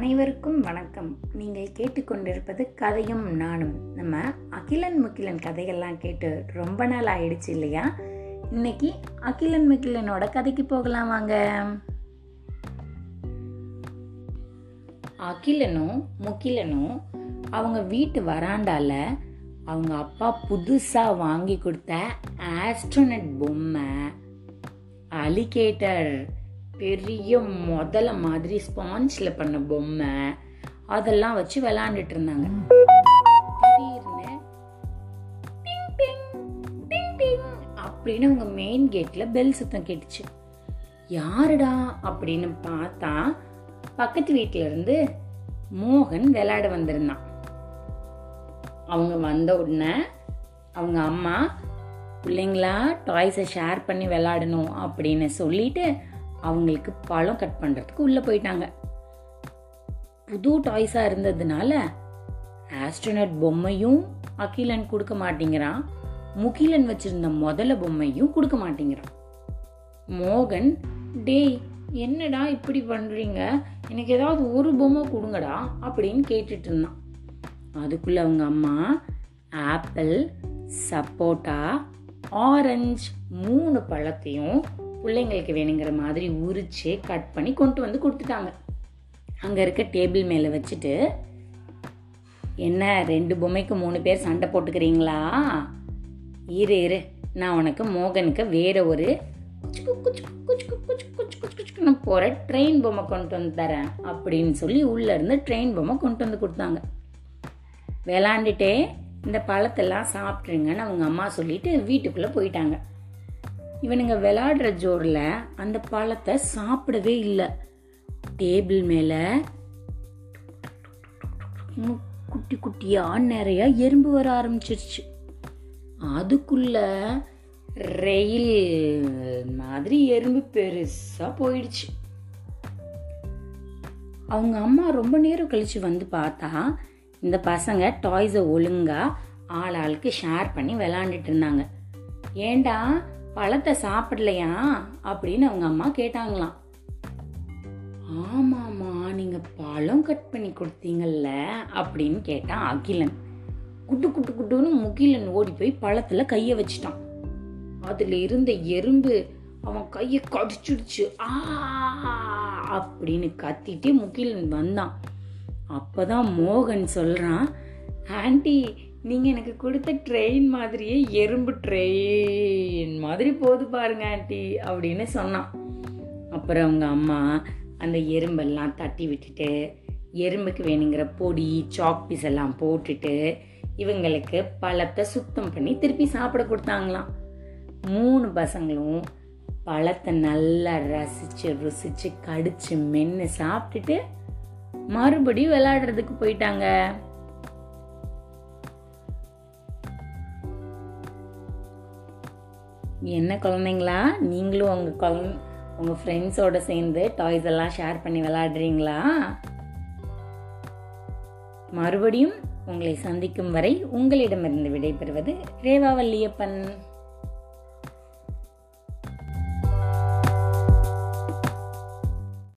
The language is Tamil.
அனைவருக்கும் வணக்கம். நீங்கள் கேட்டுக்கொண்டிருப்பது கதையும் நானும். நம்ம அகிலன் முகிலன் கதைகள்லாம் கேட்டு ரொம்ப நாள் ஆயிடுச்சு இல்லையா? இன்னைக்கு அகிலன் முகிலனோட கதைக்கு போகலாம் வாங்க. அகிலனும் முகிலனும் அவங்க வீட்டு வராண்டால அவங்க அப்பா புதுசாக வாங்கி கொடுத்த ஆஸ்ட்ரோனட் பொம்மை அலிகேட்டர் பெரிய முதல மாதிரி ஸ்பாஞ்சில் பண்ண பொம்மை. அதெல்லாம் வச்சு விளாண்டுட்டு இருந்தாங்க. திடீர்னு அப்படின்னு அவங்க மெயின் கேட்டில் பெல் சத்தம் கேட்டுச்சு. யாருடா அப்படின்னு பார்த்தா பக்கத்து வீட்ல இருந்து மோகன் விளையாட வந்திருந்தான். அவங்க வந்த உடனே அவங்க அம்மா பிள்ளைங்களா டாய்ஸை ஷேர் பண்ணி விளையாடணும் அப்படின்னு சொல்லிட்டு அவங்களுக்கு பழம் கட் பண்ணுறதுக்கு உள்ளே போயிட்டாங்க. புது டாய்ஸாக இருந்ததுனால ஆஸ்ட்ரோனட் பொம்மையும் அகிலன் கொடுக்க மாட்டேங்கிறான். முகிலன் வச்சிருந்த முதல பொம்மையும் கொடுக்க மாட்டேங்கிறான். மோகன் டேய் என்னடா இப்படி பண்ணுறீங்க எனக்கு ஏதாவது ஒரு பொம்மை கொடுங்கடா அப்படின்னு கேட்டுட்டு இருந்தான். அதுக்குள்ள அவங்க அம்மா ஆப்பிள் சப்போட்டா ஆரஞ்சு மூணு பழத்தையும் பிள்ளைங்களுக்கு வேணுங்கிற மாதிரி உரிச்சு கட் பண்ணி கொண்டு வந்து கொடுத்துட்டாங்க. அங்கே இருக்க டேபிள் மேலே வச்சுட்டு என்ன ரெண்டு பொம்மைக்கு மூணு பேர் சண்டை போட்டுக்கிறீங்களா? இரு இரு. நான் உனக்கு மோகனுக்கு வேற ஒரு குச்சுக்கு போகிற ட்ரெயின் பொம்மை கொண்டு வந்து தரேன் அப்படின்னு சொல்லி உள்ளேருந்து ட்ரெயின் பொம்மை கொண்டு வந்து கொடுத்தாங்க. விளாண்டுட்டே இந்த பழத்தெல்லாம் சாப்பிட்ருங்கன்னு அவங்க அம்மா சொல்லிட்டு வீட்டுக்குள்ளே போயிட்டாங்க. இவனுங்க விளாடுற ஜோரில் அந்த பழத்தை சாப்பிடவே இல்லை. டேபிள் மேலே குட்டி குட்டியா நிறையா எறும்பு வர ஆரம்பிச்சிருச்சு. அதுக்குள்ள ரயில் மாதிரி எறும்பு பெருசாக போயிடுச்சு. அவங்க அம்மா ரொம்ப நேரம் கழித்து வந்து பார்த்தா இந்த பசங்க டாய்ஸை ஒழுங்காக ஆள் ஆளுக்கு ஷேர் பண்ணி விளாண்டுட்டு இருந்தாங்க. ஏண்டா பழத்தை சாப்பிடலையா? அப்படின்னு அவங்க அம்மா கேட்டாங்களாம். ஆமாம்மா நீங்கள் பழம் கட் பண்ணி கொடுத்தீங்கல்ல அப்படின்னு கேட்டான் அகிலன். குட்டு குட்டு குட்டுன்னு முகிலன் ஓடி போய் பழத்தில் கையை வச்சிட்டான். அதில் இருந்த எறும்பு அவன் கையை கடிச்சிடுச்சு. ஆ அப்படின்னு கத்திட்டு முகிலன் வந்தான். அப்போதான் மோகன் சொல்கிறான் ஆண்டி நீங்கள் எனக்கு கொடுத்த ட்ரெயின் மாதிரியே எறும்பு ட்ரெயின் மாதிரி போது பாருங்க ஆண்டி அப்படின்னு சொன்னான். அப்புறம் அவங்க அம்மா அந்த எறும்பெல்லாம் தட்டி விட்டுட்டு எறும்புக்கு வேணுங்கிற பொடி சாக் பீஸ் எல்லாம் போட்டுட்டு இவங்களுக்கு பழத்தை சுத்தம் பண்ணி திருப்பி சாப்பிட கொடுத்தாங்களாம். மூணு பசங்களும் பழத்தை நல்லா ரசிச்சு ருசிச்சு கடிச்சு மென்று சாப்பிட்டுட்டு மறுபடியும் விளையாடுறதுக்கு போயிட்டாங்க. என்ன குழந்தைங்களா? நீங்களும் உங்கள் குழந்த உங்கள் ஃப்ரெண்ட்ஸோடு சேர்ந்து டாய்ஸ் எல்லாம் ஷேர் பண்ணி விளாடுறீங்களா மறுபடியும் உங்களை சந்திக்கும் வரை உங்களிடமிருந்து விடைபெறுவது ரேவாவல்லியப்பன்